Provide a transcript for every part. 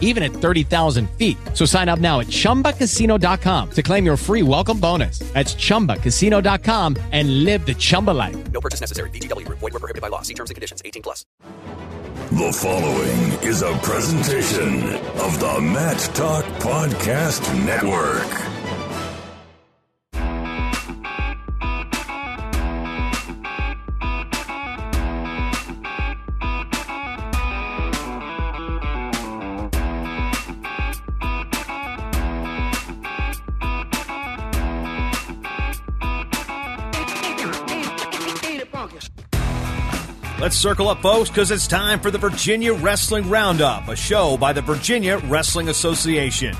even at 30,000 feet. So sign up now at chumbacasino.com to claim your free welcome bonus. That's chumbacasino.com and live the Chumba life. No purchase necessary. VGW Group. Void were prohibited by law. See terms and conditions. 18 plus. The following is a presentation of the Mat Talk Podcast Network. Let's circle up, folks, because it's time for the Virginia Wrestling Roundup, a show by the Virginia Wrestling Association.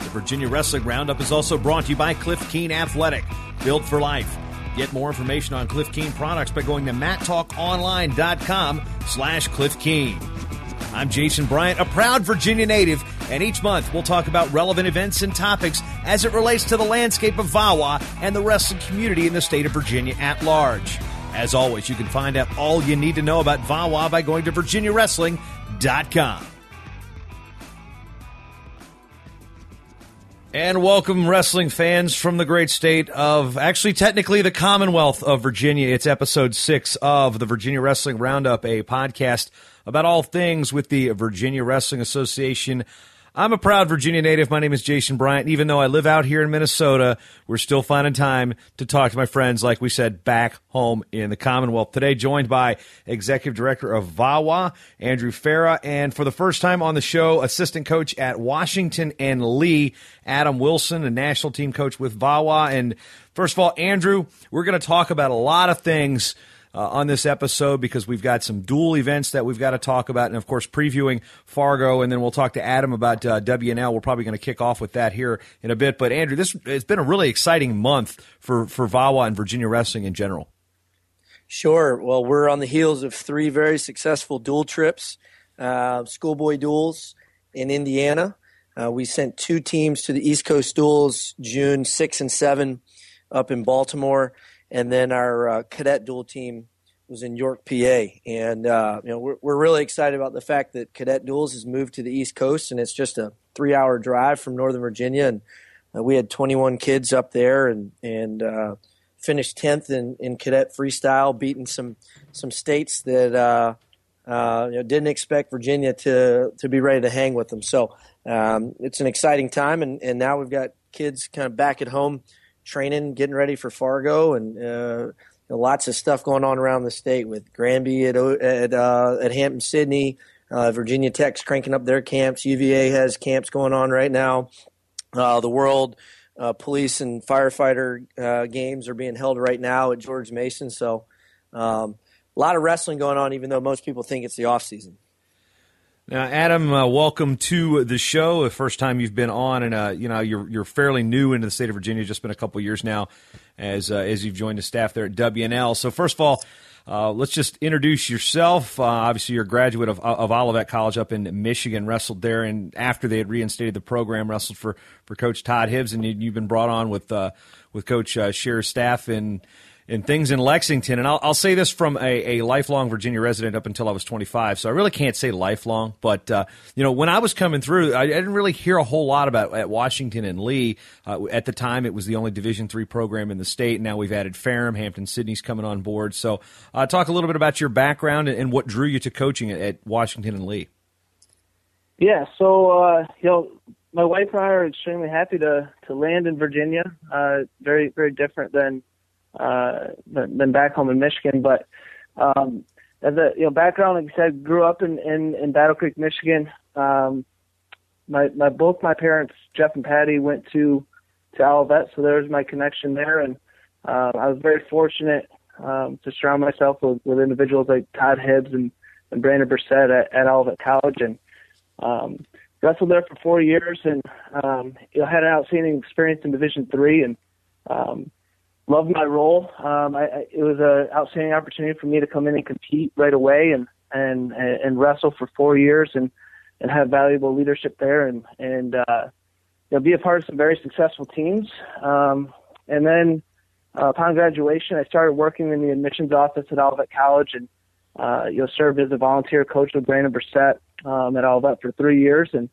The Virginia Wrestling Roundup is also brought to you by Cliff Keen Athletic, built for life. Get more information on Cliff Keen products by going to mattalkonline.com slash Cliff Keen. I'm Jason Bryant, a proud Virginia native, and each month we'll talk about relevant events and topics as it relates to the landscape of VAWA and the wrestling community in the state of Virginia at large. As always, you can find out all you need to know about VAWA by going to virginiawrestling.com. And welcome, wrestling fans from the great state of, actually, technically, the Commonwealth of Virginia. It's episode six of the Virginia Wrestling Roundup, a podcast about all things with the Virginia Wrestling Association. I'm a proud Virginia native. My name is Jason Bryant. Even though I live out here in Minnesota, we're still finding time to talk to my friends, like we said, back home in the Commonwealth. Today, joined by Executive Director of VAWA, Andrew Farah, and for the first time on the show, assistant coach at Washington and Lee, Adam Wilson, a national team coach with VAWA. And first of all, Andrew, we're going to talk about a lot of things uh, on this episode because we've got some dual events that we've got to talk about, and of course, previewing Fargo, and then we'll talk to Adam about uh, WNL. We're probably going to kick off with that here in a bit. But Andrew, this it's been a really exciting month for for VAWA and Virginia wrestling in general. Sure. Well, we're on the heels of three very successful dual trips, uh, schoolboy duels in Indiana. Uh, we sent two teams to the East Coast duels June 6 and 7 up in Baltimore and then our uh, cadet dual team was in York, PA, and uh, you know we're, we're really excited about the fact that cadet duels has moved to the East Coast, and it's just a three-hour drive from Northern Virginia, and uh, we had 21 kids up there, and and uh, finished 10th in, in cadet freestyle, beating some some states that uh, uh, you know, didn't expect Virginia to to be ready to hang with them. So um, it's an exciting time, and, and now we've got kids kind of back at home training, getting ready for Fargo, and uh, lots of stuff going on around the state with Granby at at, uh, at Hampden-Sydney. Uh, Virginia Tech's cranking up their camps. UVA has camps going on right now. Uh, the World uh, Police and Firefighter uh, games are being held right now at George Mason. So, um, a lot of wrestling going on, even though most people think it's the off season. Now, Adam, uh, welcome to the show. The first time you've been on, and uh, you know you're you're fairly new into the state of Virginia. Just been a couple years now, as uh, as you've joined the staff there at WNL. So, first of all, uh, let's just introduce yourself. Uh, obviously, you're a graduate of, of Olivet College up in Michigan. Wrestled there, and after they had reinstated the program, wrestled for, for Coach Todd Hibbs, and you, have been brought on with uh, with Coach uh, Scheer's staff in and things in Lexington. And I'll, I'll say this from a, a, lifelong Virginia resident up until I was 25, so I really can't say lifelong. But uh, you know, when I was coming through, I, I, didn't really hear a whole lot about at Washington and Lee. Uh, at the time, it was the only Division three program in the state. Now we've added Ferrum, Hampden-Sydney's coming on board. So uh, talk a little bit about your background and, and, what drew you to coaching at, at Washington and Lee. Yeah, so uh, you know, my wife and I are extremely happy to to land in Virginia. Uh, very very different than uh, than back home in Michigan. But um, as a you know background, like I said, grew up in in, in Battle Creek, Michigan. Um, my my both my parents, Jeff and Patty, went to to Olivet, so there's my connection there, and uh, I was very fortunate um, to surround myself with, with individuals like Todd Hibbs and, and Brandon Brissett at, at Olivet College, and um, wrestled there for four years, and um, you know, had an outstanding experience in Division Three, and um, loved my role. Um, I, I, it was an outstanding opportunity for me to come in and compete right away, and and and wrestle for four years and and have valuable leadership there and and uh, you know be a part of some very successful teams. Um, and then uh, upon graduation, I started working in the admissions office at Olivet College and uh, you know served as a volunteer coach with Brandon Brissett um, at Olivet for three years and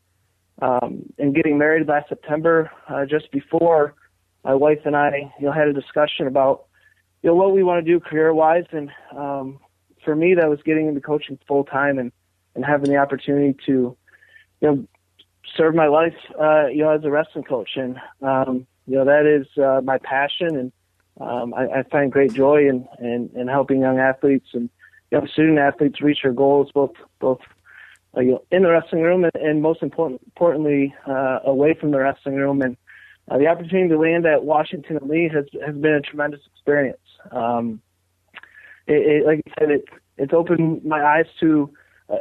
um, and getting married last September uh, just before my wife and I you know had a discussion about you know what we want to do career wise and um, for me that was getting into coaching full time and and having the opportunity to you know serve my life uh, you know as a wrestling coach. And um, you know that is uh, my passion. And um, I, I find great joy in, in in helping young athletes and young student athletes reach their goals both both uh, you know, in the wrestling room and, and most important, importantly uh, away from the wrestling room. And uh, the opportunity to land at Washington and Lee has has been a tremendous experience. Um, it, it, like I said, it it's opened my eyes to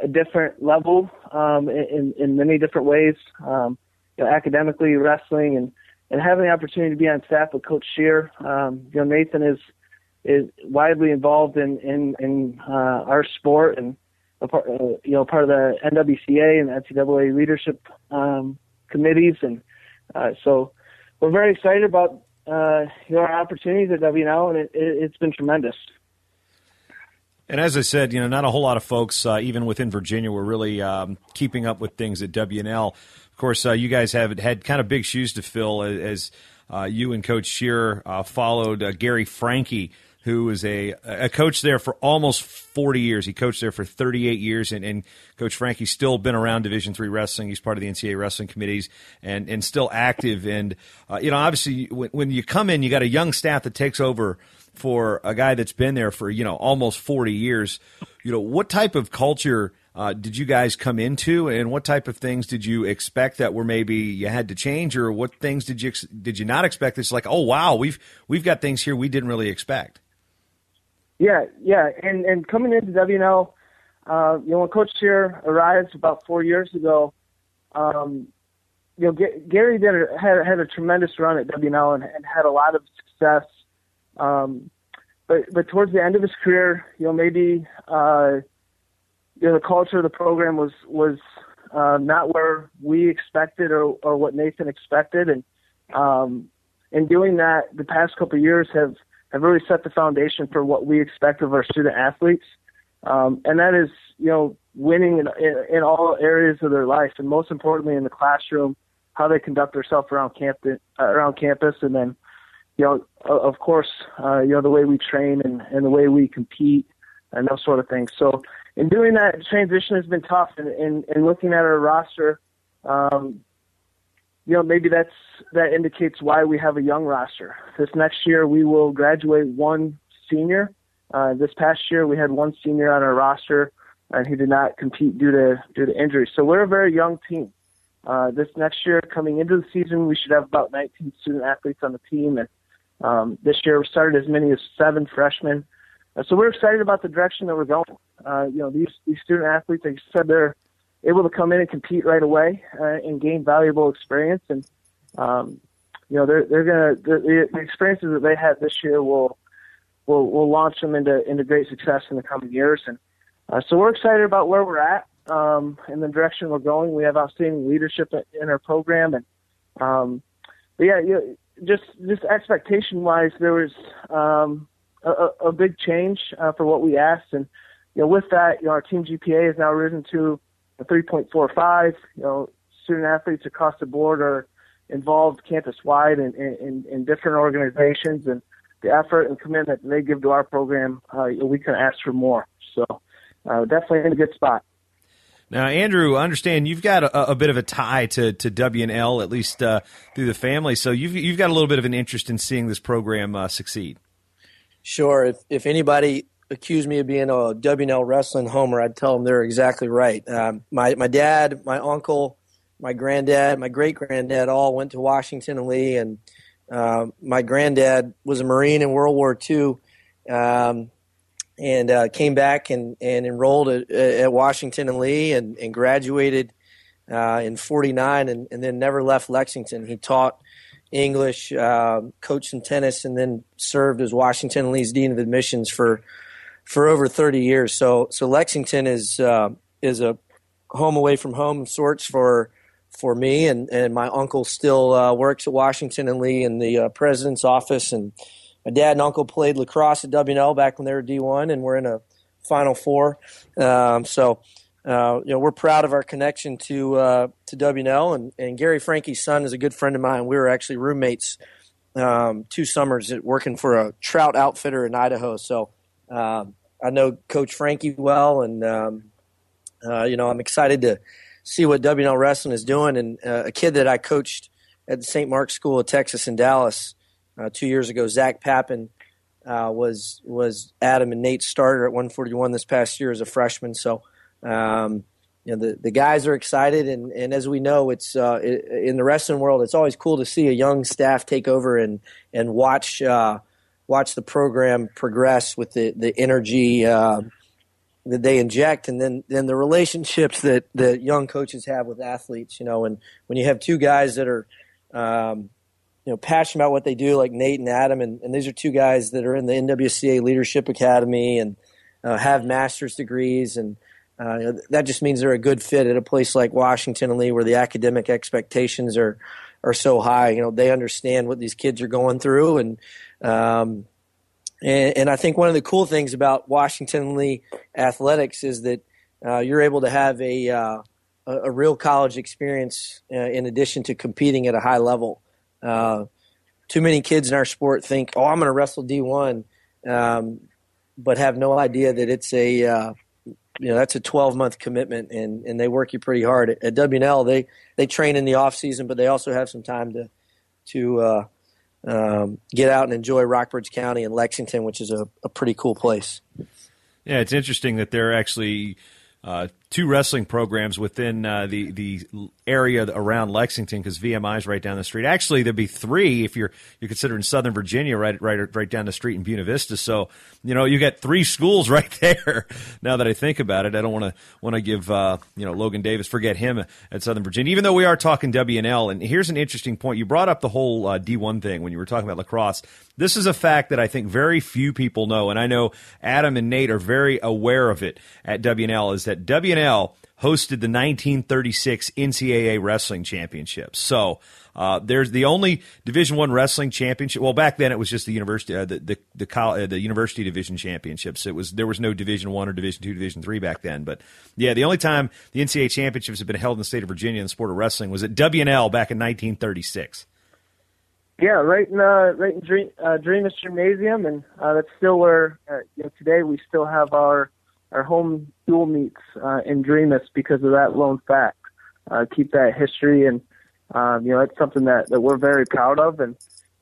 a different level um, in in many different ways. Um, you know, academically, wrestling, and and having the opportunity to be on staff with Coach Scheer. Um, you know, Nathan is is widely involved in in in uh, our sport and a part, uh, you know part of the NWCA and NCAA leadership um, committees, and uh, so we're very excited about uh, you know, our opportunities at WNL, and it, it, it's been tremendous. And as I said, you know, not a whole lot of folks, uh, even within Virginia, were really um, keeping up with things at WNL. Of course, uh, you guys have had kind of big shoes to fill as, as uh, you and Coach Shearer uh, followed uh, Gary Franke who was a a coach there for almost 40 years. He coached there for 38 years, and, and Coach Franke's still been around Division three wrestling. He's part of the NCAA wrestling committees and and still active. And uh, you know, obviously, when, when you come in, you got a young staff that takes over for a guy that's been there for you know almost 40 years. You know, what type of culture? Uh, did you guys come into, and what type of things did you expect that were maybe you had to change, or what things did you did you not expect? It's like, oh wow, we've we've got things here we didn't really expect. Yeah, yeah, and and coming into WNL, uh, you know, when Coach Scheer arrived about four years ago, um, you know, G- Gary did a, had had a tremendous run at WNL and, and had a lot of success. Um, but but towards the end of his career, you know, maybe uh, you know the culture of the program was was uh, not where we expected or or what Nathan expected, and um, in doing that, the past couple of years have have really set the foundation for what we expect of our student athletes. Um, and that is, you know, winning in, in, in all areas of their life, and most importantly in the classroom, how they conduct themselves around campus, uh, around campus, and then, you know, of course, uh, you know, the way we train and, and the way we compete and those sort of things. So, in doing that, transition has been tough, and, and, and looking at our roster, um, you know, maybe that's that indicates why we have a young roster. This next year we will graduate one senior. Uh, this past year we had one senior on our roster, and he did not compete due to due to injury. So we're a very young team. Uh, this next year, coming into the season, we should have about 19 student athletes on the team, and um, this year we started as many as seven freshmen. Uh, so we're excited about the direction that we're going. Uh, you know, these these student athletes, like said, they're able to come in and compete right away uh, and gain valuable experience. And um, you know, they're they're gonna the, the experiences that they had this year will will will launch them into into great success in the coming years. And uh, so we're excited about where we're at um, and the direction we're going. We have outstanding leadership in our program, and um, but yeah, you know, just just expectation wise, there was um, a, a big change uh, for what we asked, and you know, with that, you know, our team GPA has now risen to a 3.45. You know, student athletes across the board are involved campus wide in, in, in different organizations, and the effort and commitment they give to our program, uh, we can ask for more. So, uh, definitely in a good spot. Now, Andrew, I understand you've got a, a bit of a tie to, to WNL, at least uh, through the family. So you've you've got a little bit of an interest in seeing this program uh, succeed. Sure. If if anybody accuse me of being a WNL wrestling homer, I'd tell them they're exactly right. Um, my my dad, my uncle, my granddad, my great granddad all went to Washington and Lee, and uh, my granddad was a Marine in World War II, um, and uh, came back and, and enrolled at, at Washington and Lee, and, and graduated uh, in '49, and, and then never left Lexington. He taught English, uh, coached tennis, and then served as Washington and Lee's dean of admissions for for over 30 years. So so Lexington is uh, is a home away from home sorts for for me and, and my uncle still uh, works at Washington and Lee in the uh, president's office and my dad and uncle played lacrosse at WNL back when they were D1 and we're in a Final Four. Um, so uh, you know we're proud of our connection to uh, to WNL and, and Gary Frankie's son is a good friend of mine. We were actually roommates um, two summers at working for a trout outfitter in Idaho. So um, I know Coach Frankie well, and um, uh, you know I'm excited to see what WNL Wrestling is doing. And uh, a kid that I coached at the St. Mark's School of Texas in Dallas uh, two years ago, Zach Pappin, uh, was was Adam and Nate's starter at 141 this past year as a freshman. So. Um, you know, the, the guys are excited, and, and as we know, it's uh, it, in the wrestling world. It's always cool to see a young staff take over and and watch uh, watch the program progress with the the energy uh, that they inject, and then then the relationships that the young coaches have with athletes. You know, and when you have two guys that are um, you know passionate about what they do, like Nate and Adam, and, and these are two guys that are in the NWCA Leadership Academy and uh, have master's degrees and uh, that just means they're a good fit at a place like Washington and Lee, where the academic expectations are are so high. You know, they understand what these kids are going through, and um, and, and I think one of the cool things about Washington Lee athletics is that uh, you're able to have a uh, a, real college experience uh, in addition to competing at a high level. Uh, too many kids in our sport think, "Oh, I'm going to wrestle D1," um, but have no idea that it's a uh, you know that's a 12 month commitment and and they work you pretty hard. At, at WNL they they train in the off season but they also have some time to to uh, um, get out and enjoy Rockbridge County and Lexington which is a, a pretty cool place. Yeah it's interesting that they're actually uh, two wrestling programs within uh, the the area around Lexington because VMI is right down the street. Actually, there'd be three if you're you're considering Southern Virginia, right right right down the street in Buena Vista. So you know you got three schools right there. now that I think about it, I don't want to want to give uh, you know Logan Davis forget him at Southern Virginia, even though we are talking WNL. And here's an interesting point: you brought up the whole uh, D1 thing when you were talking about lacrosse. This is a fact that I think very few people know, and I know Adam and Nate are very aware of it at WNL. Is that WNL hosted the 1936 NCAA Wrestling Championships. So uh, there's the only Division One wrestling championship. Well, back then it was just the university, uh, the the the, uh, the, university division championships. It was there was no Division One or Division Two, Division Three back then. But yeah, the only time the NCAA championships have been held in the state of Virginia in the sport of wrestling was at WNL back in 1936. Yeah, right in uh, right in Dream, uh, Doremus Gymnasium, and uh, that's still where uh, you know today we still have our our home dual meets uh, in Doremus because of that lone fact. Uh, keep that history, and um, you know it's something that, that we're very proud of, and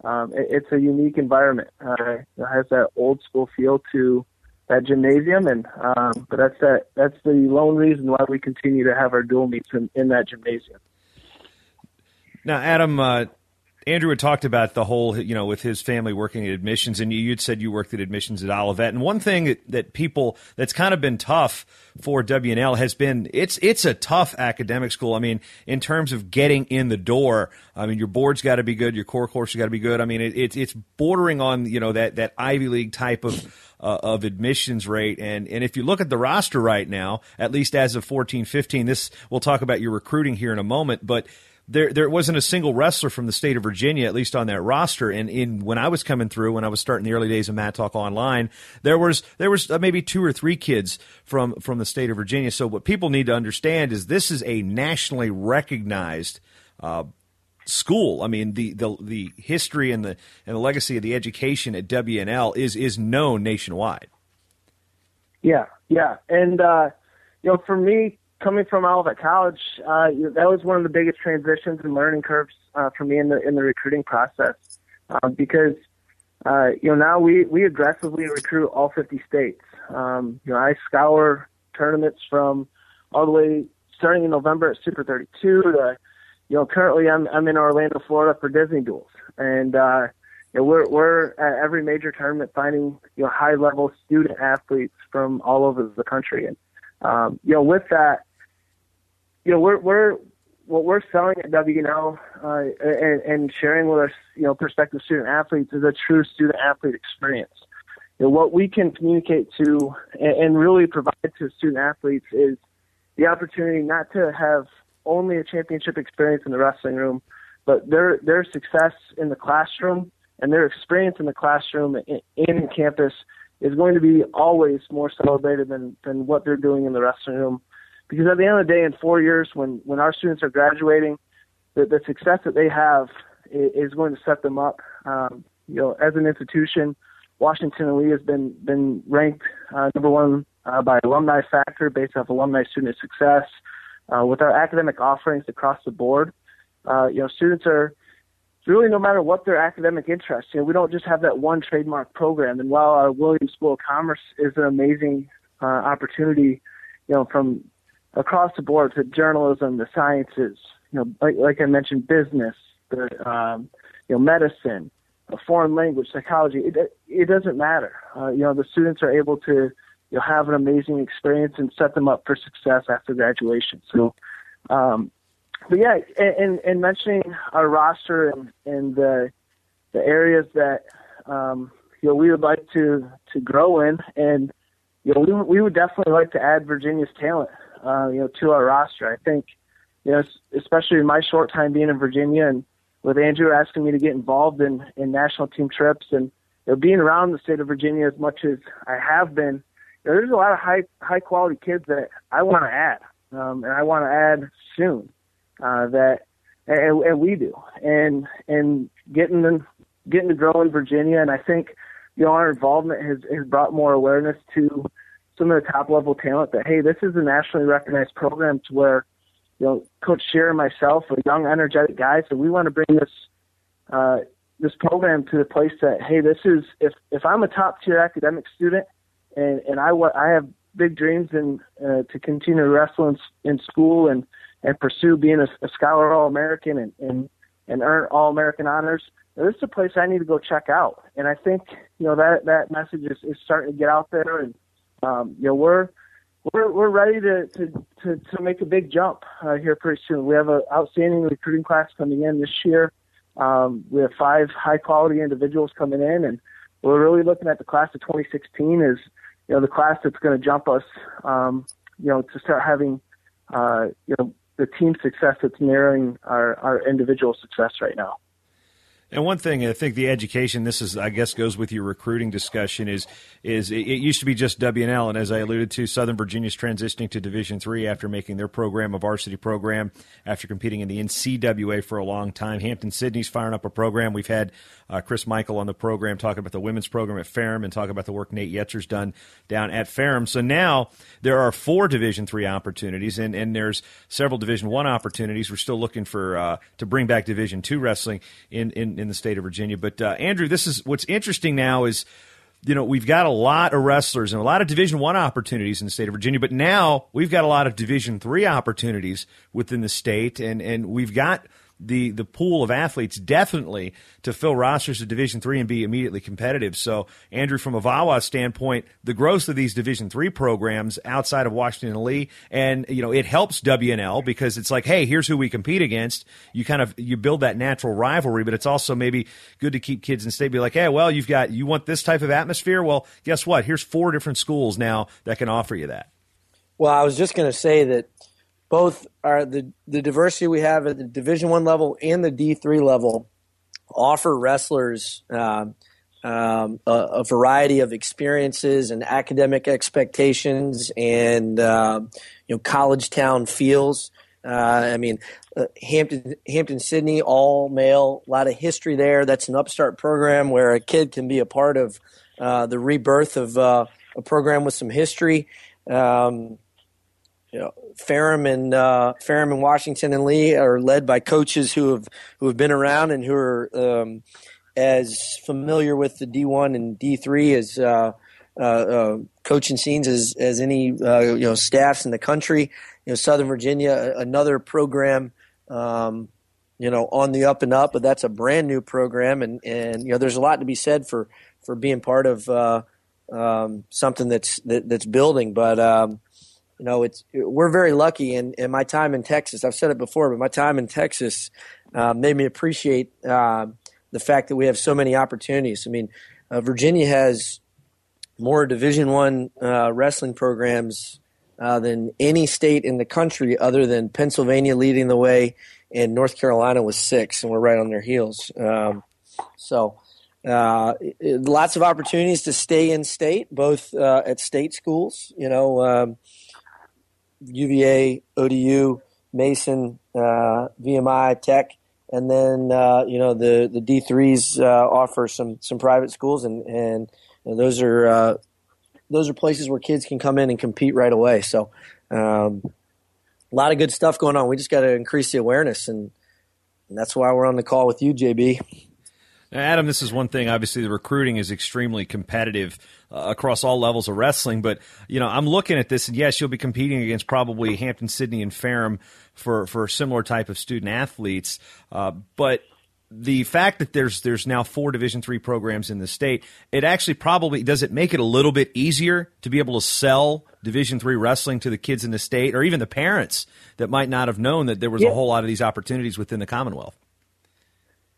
um, it, it's a unique environment. Uh, it has that old school feel to that gymnasium, and um, but that's that that's the lone reason why we continue to have our dual meets in, in that gymnasium. Now, Adam, uh, Andrew had talked about the whole, you know, with his family working at admissions, and you, would said you worked at admissions at Olivet. And one thing that, that people that's kind of been tough for WNL has been it's it's a tough academic school. I mean, in terms of getting in the door, I mean, your board's got to be good, your core course has got to be good. I mean, it, it, it's bordering on you know that that Ivy League type of. Uh, of admissions rate and and if you look at the roster right now at least as of 14 15 this we'll talk about your recruiting here in a moment but there there wasn't a single wrestler from the state of Virginia, at least on that roster. And in when I was coming through, when I was starting the early days of Mat Talk Online, there was there was uh, maybe two or three kids from from the state of Virginia. So what people need to understand is this is a nationally recognized. Uh, school. I mean, the, the the history and the and the legacy of the education at WNL is is known nationwide. Yeah, yeah, and uh, you know, for me, coming from Olivet College, uh, that was one of the biggest transitions and learning curves uh, for me in the in the recruiting process. Uh, because uh, you know now we we aggressively recruit all 50 states. Um, you know, I scour tournaments from all the way starting in November at Super 32 to you know currently I'm I'm in Orlando, Florida for Disney duels, and uh, you know, we're we're at every major tournament finding you know high level student athletes from all over the country. And um, you know, with that, you know, we're we're what we're selling at WNL uh, and, and sharing with our you know prospective student athletes is a true student athlete experience. you know, what we can communicate to and, and really provide to student athletes is the opportunity not to have only a championship experience in the wrestling room, but their their success in the classroom and their experience in the classroom and in campus is going to be always more celebrated than than what they're doing in the wrestling room. Because at the end of the day, in four years, when when our students are graduating, the, the success that they have is, going to set them up. Um, you know, as an institution, Washington and Lee has been been ranked uh, number one uh, by Alumni Factor based off alumni student success. Uh, with our academic offerings across the board, uh, you know, students are really no matter what their academic interests. You know, we don't just have that one trademark program. And while our Williams School of Commerce is an amazing uh, opportunity, you know, from across the board to journalism, the sciences, you know, like, like I mentioned, business, the um, you know, medicine, a foreign language, psychology. It it doesn't matter. Uh, you know, the students are able to you know have an amazing experience and set them up for success after graduation. So, um, but yeah, and and mentioning our roster and and the the areas that um, you know we would like to to grow in, and you know we we would definitely like to add Virginia's talent, uh, you know, to our roster. I think, you know, especially in my short time being in Virginia and with Andrew asking me to get involved in in national team trips and you know, being around the state of Virginia as much as I have been, you know, there's a lot of high high quality kids that I want to add, um, and I want to add soon. Uh, that and, and we do, and and getting them getting to grow in Virginia, and I think you know our involvement has has brought more awareness to some of the top level talent that hey, this is a nationally recognized program to where you know, Coach Scheer and myself are young, energetic guys, so we want to bring this uh, this program to the place that hey, this is if if I'm a top tier academic student and and I what I have big dreams and uh, to continue wrestling in, in school and and pursue being a, a scholar All American and and and earn All American honors. This is a place I need to go check out, and I think you know that that message is, is starting to get out there, and um, you know we're we're we're ready to to to, to make a big jump uh, here pretty soon. We have an outstanding recruiting class coming in this year. Um, we have five high quality individuals coming in, and we're really looking at the class of 2016 as you know the class that's going to jump us, um, you know, to start having uh, you know the team success that's mirroring our our individual success right now. And one thing I think the education, this is I guess goes with your recruiting discussion is is it, used to be just WNL, and as I alluded to, Southern Virginia's transitioning to Division three after making their program a varsity program after competing in the NCWA for a long time. Hampden-Sydney's firing up a program. We've had uh, Chris Michael on the program talking about the women's program at Ferrum and talking about the work Nate Yetzer's done down at Ferrum. So now there are four Division three opportunities, and, and there's several Division one opportunities. We're still looking for uh, to bring back Division two wrestling in, in in, the state of Virginia. But uh, Andrew, this is what's interesting now is you know we've got a lot of wrestlers and a lot of division one opportunities in the state of virginia but now we've got a lot of division three opportunities within the state and and we've got the the pool of athletes definitely to fill rosters of Division three and be immediately competitive. So, Andrew, from a VAWA standpoint, the growth of these Division three programs outside of Washington and Lee, and you know, it helps WNL because it's like, hey, here's who we compete against. You kind of you build that natural rivalry, but it's also maybe good to keep kids in state. Be like, hey, well, you've got you want this type of atmosphere. Well, guess what? Here's four different schools now that can offer you that. Well, I was just going to say that both are the the diversity we have at the Division One level and the D three level offer wrestlers um, um, a, a, variety of experiences and academic expectations and uh, you know college town feels. Uh, I mean, uh, Hampden Hampden-Sydney all male, a lot of history there. That's an upstart program where a kid can be a part of uh, the rebirth of uh, a program with some history. Um, you know, Ferrum and uh, Ferrum and Washington and Lee are led by coaches who have who have been around and who are um, as familiar with the D1 and D3 as uh, uh, uh, coaching scenes as as any uh, you know staffs in the country. You know, Southern Virginia, another program. Um, you know, on the up and up, but that's a brand new program, and and you know, there's a lot to be said for for being part of uh, um, something that's that, that's building. But um, you know, it's we're very lucky. And in, in, my time in Texas, I've said it before, but my time in Texas uh, made me appreciate uh, the fact that we have so many opportunities. I mean, uh, Virginia has more Division One uh, wrestling programs uh, than any state in the country, other than Pennsylvania leading the way, and North Carolina was six, and we're right on their heels. Um, so. Uh, lots of opportunities to stay in state, both uh, at state schools, you know, um, UVA, ODU, Mason, uh, VMI, Tech, and then uh, you know the the D threes uh, offer some some private schools, and and, and those are uh, those are places where kids can come in and compete right away. So um, a lot of good stuff going on. We just got to increase the awareness, and, and that's why we're on the call with you, JB. Now, Adam, this is one thing. Obviously, the recruiting is extremely competitive uh, across all levels of wrestling. But you know, I'm looking at this, and yes, you'll be competing against probably Hampden-Sydney, and Ferrum for for similar type of student athletes. Uh, but the fact that there's there's now four Division three programs in the state, it actually probably does it make it a little bit easier to be able to sell Division three wrestling to the kids in the state, or even the parents that might not have known that there was Yeah. a whole lot of these opportunities within the Commonwealth.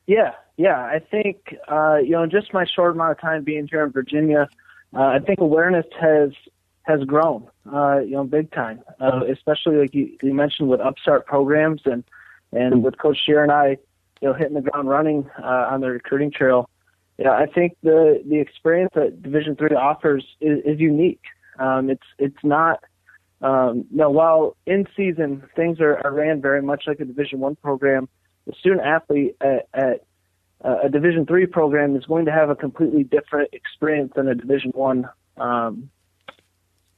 Yeah, yeah. I think uh, you know, just my short amount of time being here in Virginia, uh, I think awareness has has grown, uh, you know, big time. Uh, especially like you, you mentioned with upstart programs and and with Coach Scheer and I, you know, hitting the ground running uh, on the recruiting trail. Yeah, I think the the experience that Division three offers is, is unique. Um, it's it's not. Um, no, while in season things are, are ran very much like a Division one program, the student athlete at, at uh, a Division three program is going to have a completely different experience than a Division one um,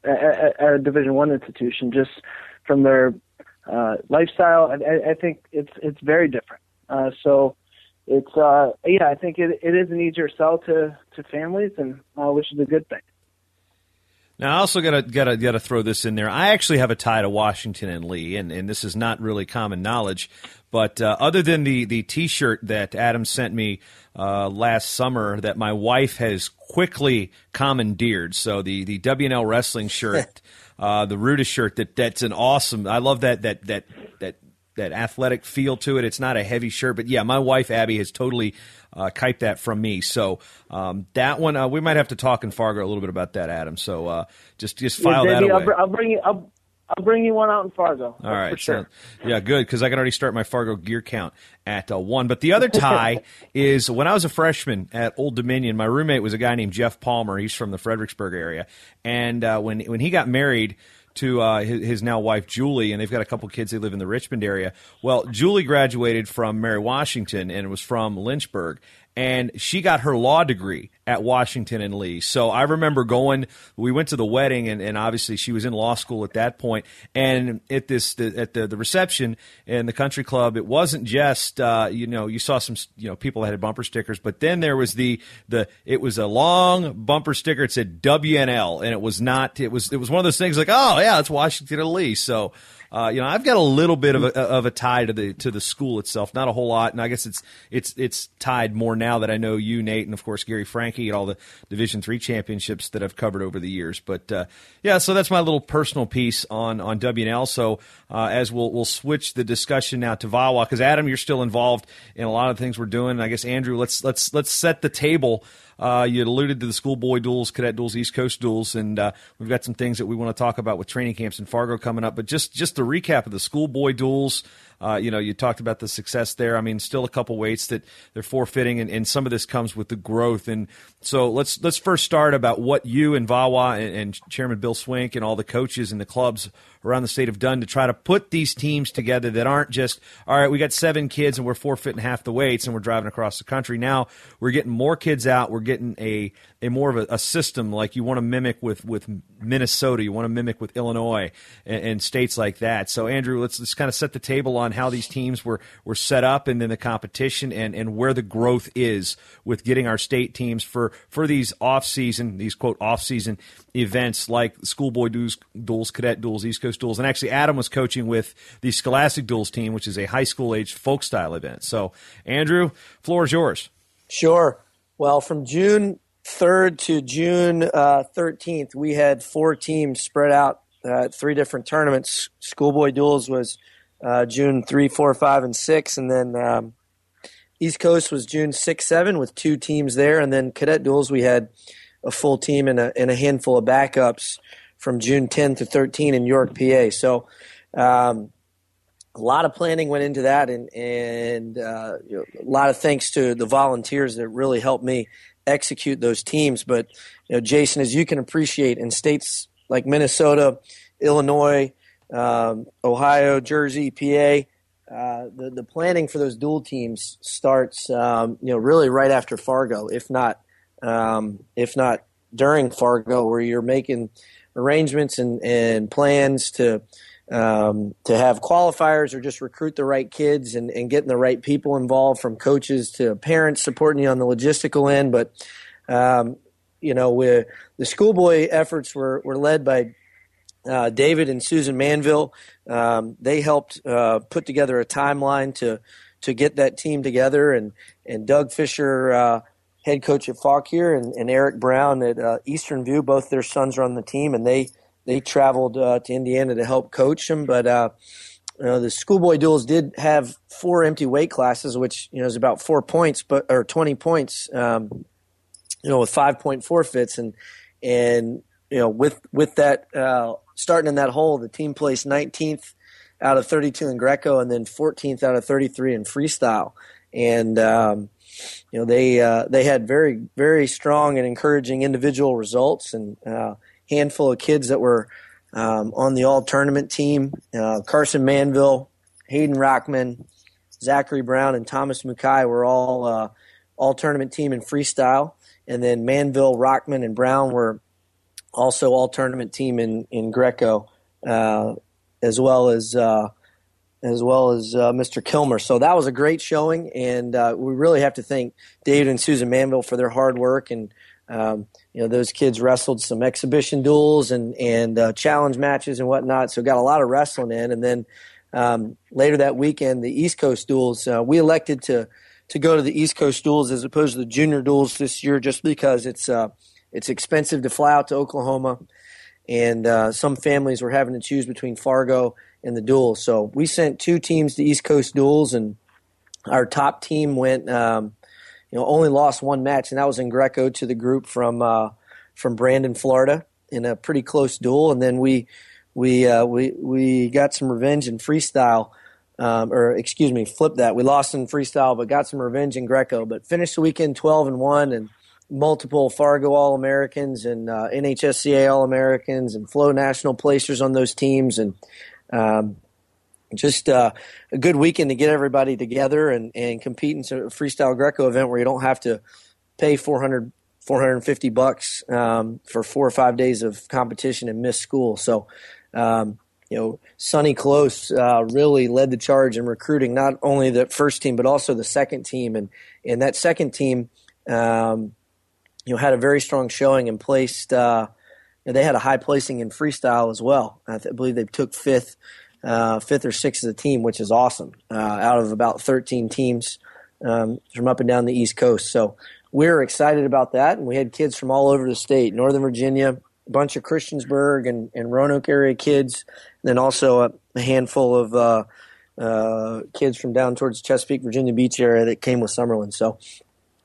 at, at- a Division one institution. Just from their uh, lifestyle, I, I- I think it's it's very different. Uh, so it's uh, yeah, I think it, it is an easier sell to to families, and uh, which is a good thing. Now, I also gotta gotta gotta throw this in there. I actually have a tie to Washington and Lee, and, and this is not really common knowledge. But uh, other than the the T-shirt that Adam sent me uh, last summer, that my wife has quickly commandeered. So the the WNL wrestling shirt, uh, the Rudis shirt. That that's an awesome. I love that that that that that athletic feel to it. It's not a heavy shirt, but yeah, my wife Abby has totally uh, kiped that from me. So um, that one, uh, we might have to talk in Fargo a little bit about that, Adam. So uh, just just file yeah, that away. I'll, I'll bring you. I'll, I'll bring you one out in Fargo. All right, for sure. so- yeah, good because I can already start my Fargo gear count at uh, one. But the other tie is when I was a freshman at Old Dominion. My roommate was a guy named Jeff Palmer. He's from the Fredericksburg area, and uh, when when he got married to uh, his, his now wife Julie, and they've got a couple kids. They live in the Richmond area. Well, Julie graduated from Mary Washington and was from Lynchburg. And she got her law degree at Washington and Lee. So I remember going. We went to the wedding, and, and obviously she was in law school at that point. And at this, the, at the, the reception in the country club, it wasn't just uh, you know you saw some you know people that had bumper stickers, but then there was the the it was a long bumper sticker. It said WNL, and it was not. It was it was one of those things like oh yeah, it's Washington and Lee. So. Uh, you know, I've got a little bit of a, of a tie to the to the school itself, not a whole lot, and I guess it's it's it's tied more now that I know you, Nate, and of course Gary Frankie, and all the Division three championships that I've covered over the years. But uh, yeah, so that's my little personal piece on on WNL. So uh, as we'll we'll switch the discussion now to VAWA because Adam, you're still involved in a lot of things we're doing. And I guess Andrew, let's let's let's set the table. Uh, you alluded to the schoolboy duels, cadet duels, East Coast duels, and uh, we've got some things that we want to talk about with training camps in Fargo coming up. But just just the recap of the schoolboy duels. Uh, you know, you talked about the success there. I mean, still a couple weights that they're forfeiting, and, and some of this comes with the growth. And so let's let's first start about what you and VAWA and, and Chairman Bill Swink and all the coaches and the clubs around the state have done to try to put these teams together that aren't just all right. We got seven kids and we're forfeiting half the weights and we're driving across the country. Now we're getting more kids out. We're getting a a more of a, a system like you want to mimic with with Minnesota. You want to mimic with Illinois and, and states like that. So Andrew, let's let's kind of set the table on how these teams were were set up and then the competition and and where the growth is with getting our state teams for for these off season these quote off season events like schoolboy duels, duels, cadet duels, East Coast duels, and actually Adam was coaching with the Scholastic Duels team, which is a high school age folk style event. So Andrew, floor is yours. Sure. Well, from June 3rd to June uh, 13th, we had four teams spread out uh, three different tournaments. Schoolboy Duels was uh, June 3, 4, 5, and 6. And then um, East Coast was June 6, 7 with two teams there. And then Cadet Duels, we had a full team and a, and a handful of backups from June 10 to 13 in York, PA. So um, a lot of planning went into that, and and uh, you know, a lot of thanks to the volunteers that really helped me execute those teams. But you know, Jason, as you can appreciate, in states like Minnesota, Illinois, um, Ohio, Jersey, PA. Uh, the the planning for those dual teams starts, um, you know, really right after Fargo, if not, um, if not during Fargo, where you're making arrangements and, and plans to um, to have qualifiers or just recruit the right kids and, and getting the right people involved, from coaches to parents supporting you on the logistical end. But um, you know, we, the schoolboy efforts were were led by uh, David and Susan Manville. Um, they helped uh, put together a timeline to to get that team together, and and Doug Fisher, uh, head coach at Fauquier, and, and Eric Brown at uh, Eastern View. Both their sons are on the team, and they they traveled uh, to Indiana to help coach them. But uh, you know, the schoolboy duels did have four empty weight classes, which you know is about four points, but or twenty points. Um, you know, with five point forfeits, and and you know, with with that uh, starting in that hole, the team placed 19th out of 32 in Greco, and then 14th out of 33 in freestyle. And um, you know, they uh, they had very very strong and encouraging individual results, and uh, handful of kids that were um, on the all tournament team. Uh, Carson Manville, Hayden Rockman, Zachary Brown, and Thomas Mukai were all uh, all tournament team in freestyle. And then Manville, Rockman, and Brown were also all tournament team in in Greco, uh, as well as uh, as well as uh, Mr. Kilmer. So that was a great showing, and uh, we really have to thank David and Susan Manville for their hard work. And um, you know, those kids wrestled some exhibition duels and and uh, challenge matches and whatnot. So got a lot of wrestling in, and then. Um, later that weekend, the East Coast duels, uh, we elected to to go to the East Coast duels as opposed to the junior duels this year, just because it's it's expensive to fly out to Oklahoma, and uh, some families were having to choose between Fargo and the duels. So we sent two teams to East Coast duels, and our top team went. Um, you know, only lost one match, and that was in Greco to the group from uh, from Brandon, Florida, in a pretty close duel. And then we we uh, we we got some revenge in freestyle. Um, or excuse me, flip that. We lost in freestyle, but got some revenge in Greco. But finished the weekend twelve and one, and multiple Fargo All Americans and uh, NHSCA All Americans and Flow National placers on those teams, and um, just uh, a good weekend to get everybody together and, and compete in a freestyle Greco event where you don't have to pay 400, 450 bucks um, for four or five days of competition and miss school. So, um, you know, Sonny Close uh, really led the charge in recruiting not only the first team but also the second team, and and that second team. Um, you know, had a very strong showing and placed. Uh, know, they had a high placing in freestyle as well. I, th- I believe they took fifth, uh, fifth or sixth as a team, which is awesome. Uh, out of about 13 teams um, from up and down the East Coast, so we're excited about that. And we had kids from all over the state, Northern Virginia, a bunch of Christiansburg and, and Roanoke area kids, and then also a, a handful of uh, uh, kids from down towards Chesapeake, Virginia Beach area that came with Summerlin. So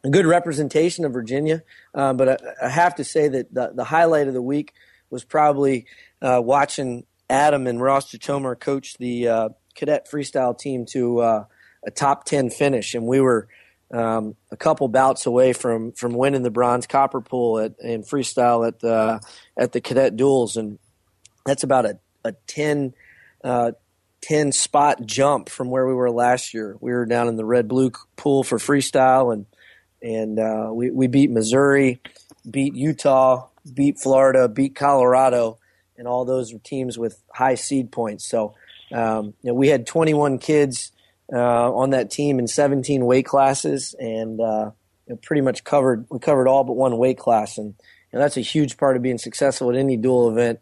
a good representation of Virginia. Uh, but I, I, have to say that the, the, highlight of the week was probably uh, watching Adam and Ross Chitomer coach the uh, cadet freestyle team to uh, a top 10 finish. And we were um, a couple bouts away from, from winning the bronze copper pool at, in freestyle at the, at the cadet duels. And that's about a, a 10, uh, 10 spot jump from where we were last year. We were down in the red blue pool for freestyle and and uh, we we beat Missouri, beat Utah, beat Florida, beat Colorado, and all those were teams with high seed points. So um, you know, we had 21 kids uh, on that team in 17 weight classes, and uh, pretty much covered we covered all but one weight class, and you know, that's a huge part of being successful at any dual event.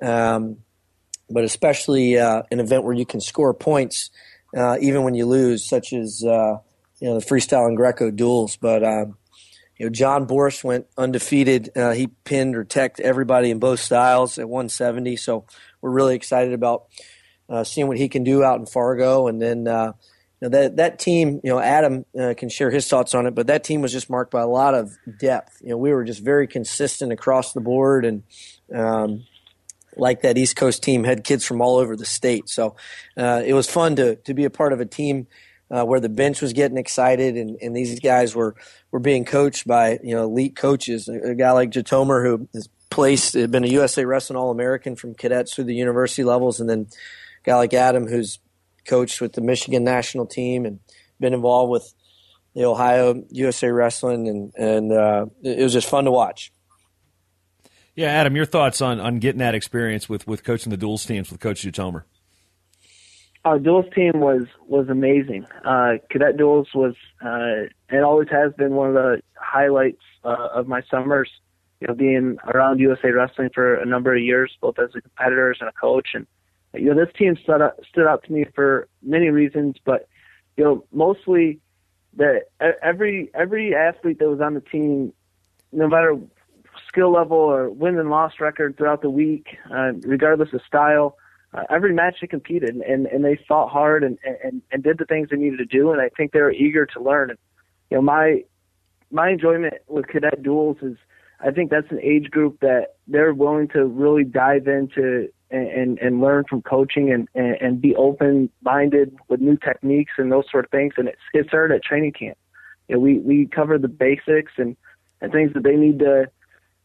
Um, but especially uh, an event where you can score points uh, even when you lose, such as uh, you know the freestyle and Greco duels. But um, you know John Boris went undefeated. Uh, he pinned or teched everybody in both styles at 170. So we're really excited about uh, seeing what he can do out in Fargo. And then uh, you know, that that team, you know, Adam uh, can share his thoughts on it, but that team was just marked by a lot of depth. You know, we were just very consistent across the board, and um, like that East Coast team had kids from all over the state. So uh, it was fun to to be a part of a team uh, where the bench was getting excited, and, and these guys were were being coached by you know elite coaches. A, guy like Jatomer who has placed been a USA Wrestling All American from cadets through the university levels, and then a guy like Adam who's coached with the Michigan national team and been involved with the Ohio USA Wrestling, and and uh, it was just fun to watch. Yeah, Adam, your thoughts on, on getting that experience with, with coaching the duals teams with Coach Jatomer? Our duals team was was amazing. Uh, Cadet duals was uh, it always has been one of the highlights uh, of my summers. You know, being around USA Wrestling for a number of years, both as a competitor and a coach, and you know, this team stood out, stood out to me for many reasons, but you know, mostly that every every athlete that was on the team, no matter skill level or win and loss record throughout the week, uh, regardless of style, every match they competed and and they fought hard and, and and did the things they needed to do, and I think they were eager to learn. And you know, my my enjoyment with cadet duals is I think that's an age group that they're willing to really dive into and and learn from coaching and and, and be open minded with new techniques and those sort of things. And it's it started at training camp. You know, we we cover the basics and and things that they need to,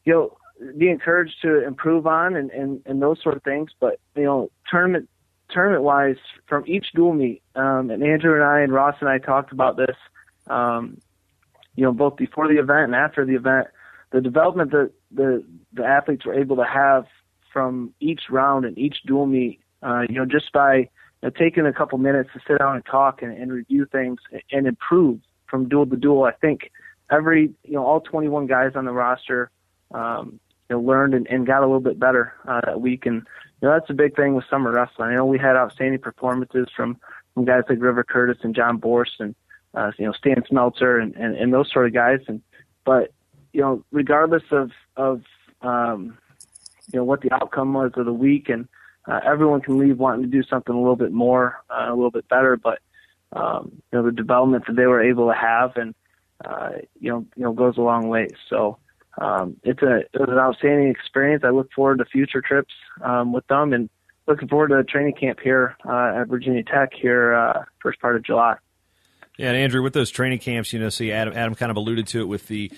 you know, be encouraged to improve on and and and those sort of things. But you know, tournament tournament wise, from each dual meet, um, and Andrew and I and Ross and I talked about this. Um, you know, both before the event and after the event, the development that the the athletes were able to have from each round and each dual meet, uh, you know, just by you know, taking a couple minutes to sit down and talk and, and review things and improve from dual to dual. I think every, you know, all 21 guys on the roster, um, you know, learned and, and got a little bit better uh, that week. And, you know, that's a big thing with summer wrestling. I know we had outstanding performances from, from guys like River Curtis and John Borst and, uh, you know, Stan Smeltzer and, and, and those sort of guys. And, but, you know, regardless of, of, um, you know what the outcome was of the week, and uh, everyone can leave wanting to do something a little bit more, uh, a little bit better. But um, you know the development that they were able to have, and uh, you know you know goes a long way. So um, it's a it was an outstanding experience. I look forward to future trips um, with them, and looking forward to a training camp here uh, at Virginia Tech here uh, first part of July. Yeah, and Andrew, with those training camps, you know, see Adam Adam kind of alluded to it with the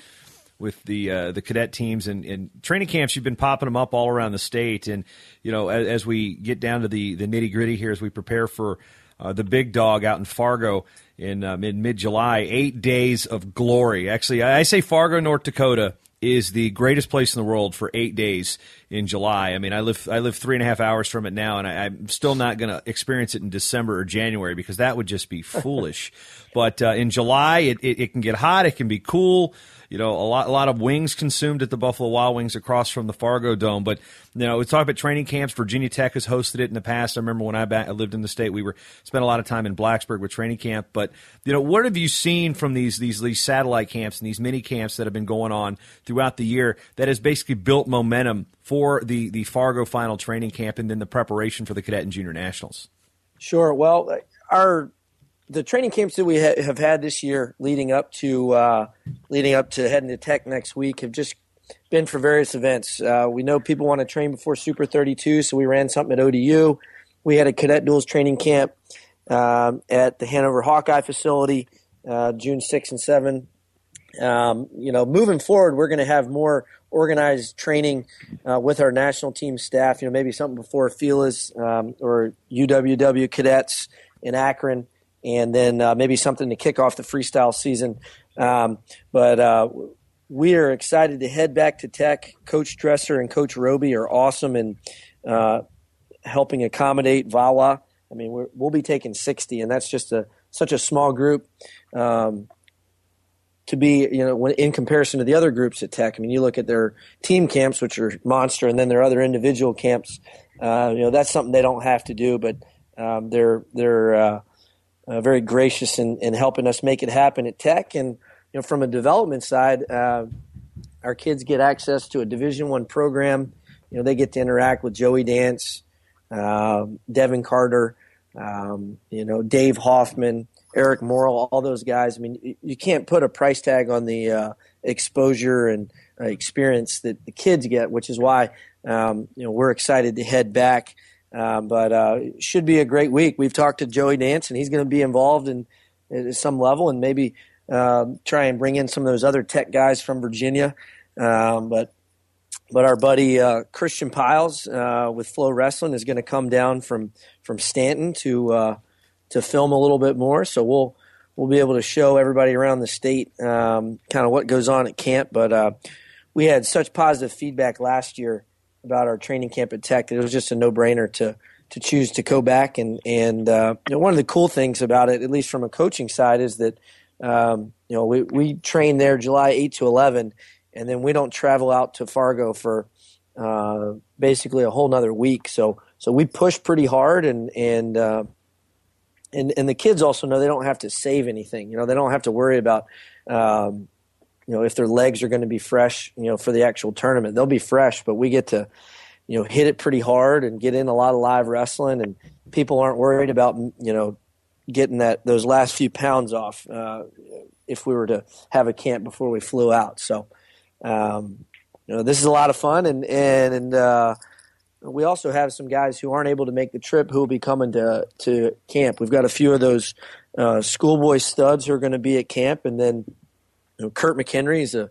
with the uh, the cadet teams and, and, training camps. You've been popping them up all around the state, and you know as, as we get down to the the nitty gritty here, as we prepare for uh, the big dog out in Fargo in uh, mid mid July, eight days of glory. Actually, I say Fargo, North Dakota is the greatest place in the world for eight days in July. I mean, I live I live three and a half hours from it now, and I, am still not going to experience it in December or January because that would just be foolish. but uh, in July, it, it, it, can get hot, it can be cool you know, a lot, a lot of wings consumed at the Buffalo Wild Wings across from the Fargo Dome. But you know, we talk about training camps. Virginia Tech has hosted it in the past. I remember when I, back, I lived in the state, we were spent a lot of time in Blacksburg with training camp. But you know, what have you seen from these these these satellite camps and these mini camps that have been going on throughout the year that has basically built momentum for the the Fargo final training camp and then the preparation for the cadet and junior nationals? Sure. Well, our the training camps that we ha- have had this year, leading up to uh, leading up to heading to Tech next week, have just been for various events. Uh, we know people want to train before Super 32, so we ran something at ODU. We had a cadet duals training camp uh, at the Hanover Hawkeye facility, uh, June 6 and 7. Um, you know, moving forward, we're going to have more organized training uh, with our national team staff. You know, maybe something before FILAs um, or UWW cadets in Akron and then uh, maybe something to kick off the freestyle season. Um, but uh, we are excited to head back to Tech. Coach Dresser and Coach Robie are awesome in uh, helping accommodate VAWA. I mean, we will be taking 60, and that's just a such a small group. Um, to be, you know, when, in comparison to the other groups at Tech, I mean, you look at their team camps, which are monster, and then their other individual camps. Uh, you know, that's something they don't have to do, but um, they're they're uh, uh, very gracious in, in helping us make it happen at Tech. And you know, from a development side, uh, our kids get access to a Division One program. You know, they get to interact with Joey Dance, uh, Devin Carter, um, you know, Dave Hoffman, Eric Morrill, all those guys. I mean, you, can't put a price tag on the uh, exposure and uh, experience that the kids get, which is why um, you know we're excited to head back. Um, but uh, it should be a great week. We've talked to Joey Dance, and he's going to be involved in at some level, and maybe um, try and bring in some of those other tech guys from Virginia. Um, but but our buddy uh, Christian Pyles uh, with FloWrestling is going to come down from from Stanton to uh, to film a little bit more. So we'll we'll be able to show everybody around the state um, kind of what goes on at camp. But uh, we had such positive feedback last year about our training camp at Tech that it was just a no brainer to to choose to go back. And and uh, you know, one of the cool things about it, at least from a coaching side, is that um, you know we we train there July eight to eleven and then we don't travel out to Fargo for uh, basically a whole nother week. So so we push pretty hard, and and uh, and and the kids also know they don't have to save anything. You know, they don't have to worry about. Um, you know, if their legs are going to be fresh, you know, for the actual tournament, they'll be fresh. But we get to, you know, hit it pretty hard and get in a lot of live wrestling, and people aren't worried about, you know, getting that those last few pounds off. Uh, if we were to have a camp before we flew out, so um, you know, this is a lot of fun, and and and uh, we also have some guys who aren't able to make the trip who will be coming to to camp. We've got a few of those uh, schoolboy studs who are going to be at camp, and then you know, Kurt McHenry is a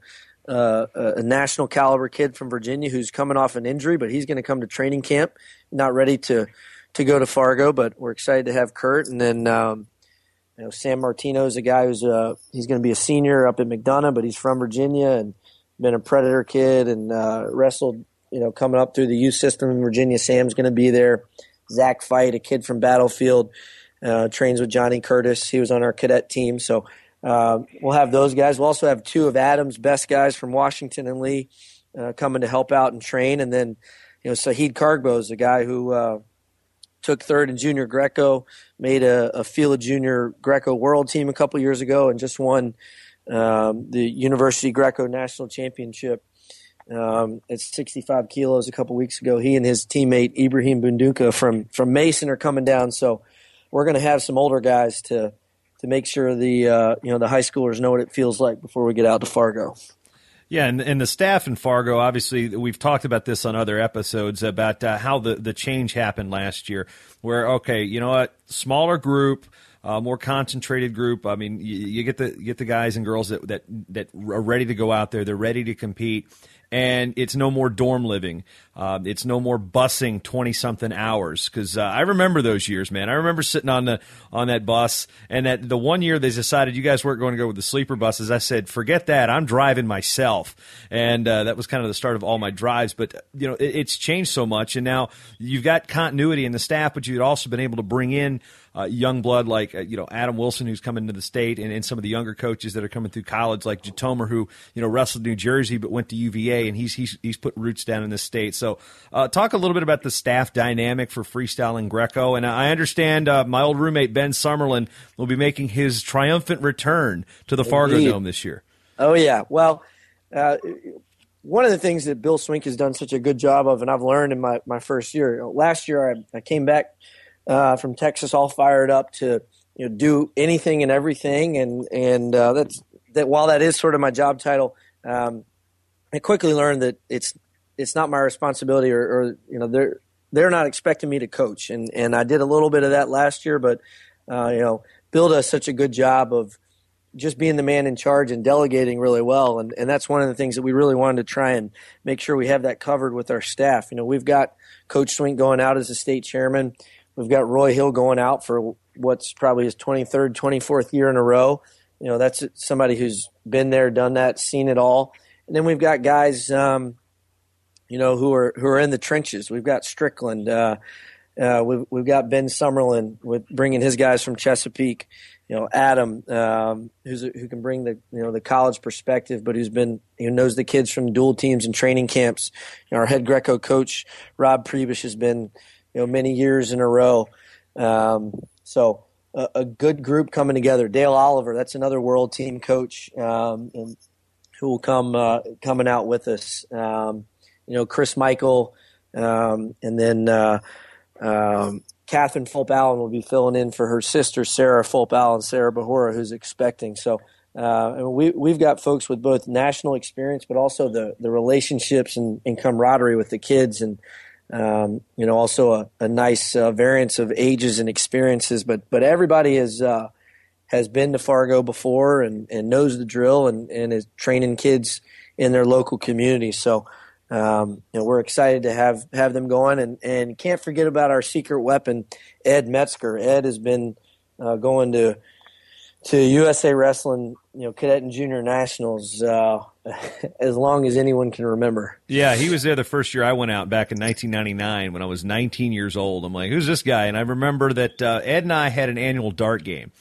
uh, a national caliber kid from Virginia who's coming off an injury, but he's going to come to training camp, not ready to to go to Fargo, but we're excited to have Kurt. And then um, you know Sam Martino is a guy who's uh, he's going to be a senior up at McDonogh, but he's from Virginia and been a Predator kid and uh, wrestled, you know, coming up through the youth system in Virginia. Sam's going to be there. Zach Fight, a kid from Battlefield, uh, trains with Johnny Curtis. He was on our cadet team. So uh, we'll have those guys. We'll also have two of Adam's best guys from Washington and Lee uh, coming to help out and train. And then, you know, Sahid Kargbo is a guy who uh, took third in junior Greco, made a, a Fila Junior Greco World Team a couple years ago, and just won um, the University Greco National Championship um, at 65 kilos a couple weeks ago. He and his teammate Ibrahim Bunduka from from Mason are coming down, so we're going to have some older guys to to make sure the uh, you know the high schoolers know what it feels like before we get out to Fargo. Yeah, and, and the staff in Fargo, obviously, we've talked about this on other episodes about uh, how the, the change happened last year. Where, okay, you know what, smaller group, uh, more concentrated group. I mean, you, you, get the you get the guys and girls that, that that are ready to go out there. They're ready to compete, and it's no more dorm living. Uh, it's no more busing twenty something hours because uh, I remember those years, man. I remember sitting on the on that bus, and that the one year they decided you guys weren't going to go with the sleeper buses. I said, forget that. I'm driving myself, and uh, that was kind of the start of all my drives. But you know, it, it's changed so much, and now you've got continuity in the staff, but you've also been able to bring in uh, young blood like uh, you know Adam Wilson, who's coming to the state, and, and some of the younger coaches that are coming through college, like Jatomer, who you know wrestled New Jersey but went to UVA, and he's he's he's put roots down in this state. So, uh, talk a little bit about the staff dynamic for freestyle and Greco. And I understand uh, my old roommate Ben Summerlin will be making his triumphant return to the Fargo Indeed. Dome this year. Oh yeah, well. Uh, one of the things that Bill Swink has done such a good job of, and I've learned in my, my first year. Last year, I, I came back uh, from Texas, all fired up to you know do anything and everything, and and uh, that's that. While that is sort of my job title, um, I quickly learned that it's it's not my responsibility, or, or, you know they're they're not expecting me to coach, and and I did a little bit of that last year, but uh, you know Bill does such a good job of just being the man in charge and delegating really well. And, and that's one of the things that we really wanted to try and make sure we have that covered with our staff. You know, we've got Coach Swink going out as a state chairman. We've got Roy Hill going out for what's probably his 23rd, 24th year in a row. You know, that's somebody who's been there, done that, seen it all. And then we've got guys, um, you know, who are who are in the trenches. We've got Strickland. Uh, uh, we've we've got Ben Summerlin with bringing his guys from Chesapeake. You know, Adam, um, who's who can bring the you know the college perspective, but who's been who knows the kids from dual teams and training camps. You know, our head Greco coach Rob Prebish has been you know, many years in a row. Um, so a, a, good group coming together. Dale Oliver, that's another world team coach, um, and who will come uh, coming out with us. Um, you know, Chris Michael, um, and then uh, um, Catherine Fulp Allen will be filling in for her sister Sarah Fulp Allen, Sarah Bahura, who's expecting. So uh, and we we've got folks with both national experience, but also the the relationships and, and camaraderie with the kids, and um, you know also a, a nice uh, variance of ages and experiences. But but everybody is. Uh, has been to Fargo before and, and knows the drill and, and is training kids in their local community. So, um, you know, we're excited to have, have them going and, and can't forget about our secret weapon, Ed Metzger. Ed has been uh, going to to USA Wrestling, you know, cadet and junior nationals uh, as long as anyone can remember. Yeah, he was there the first year I went out back in 1999 when I was 19 years old. I'm like, who's this guy? And I remember that uh, Ed and I had an annual dart game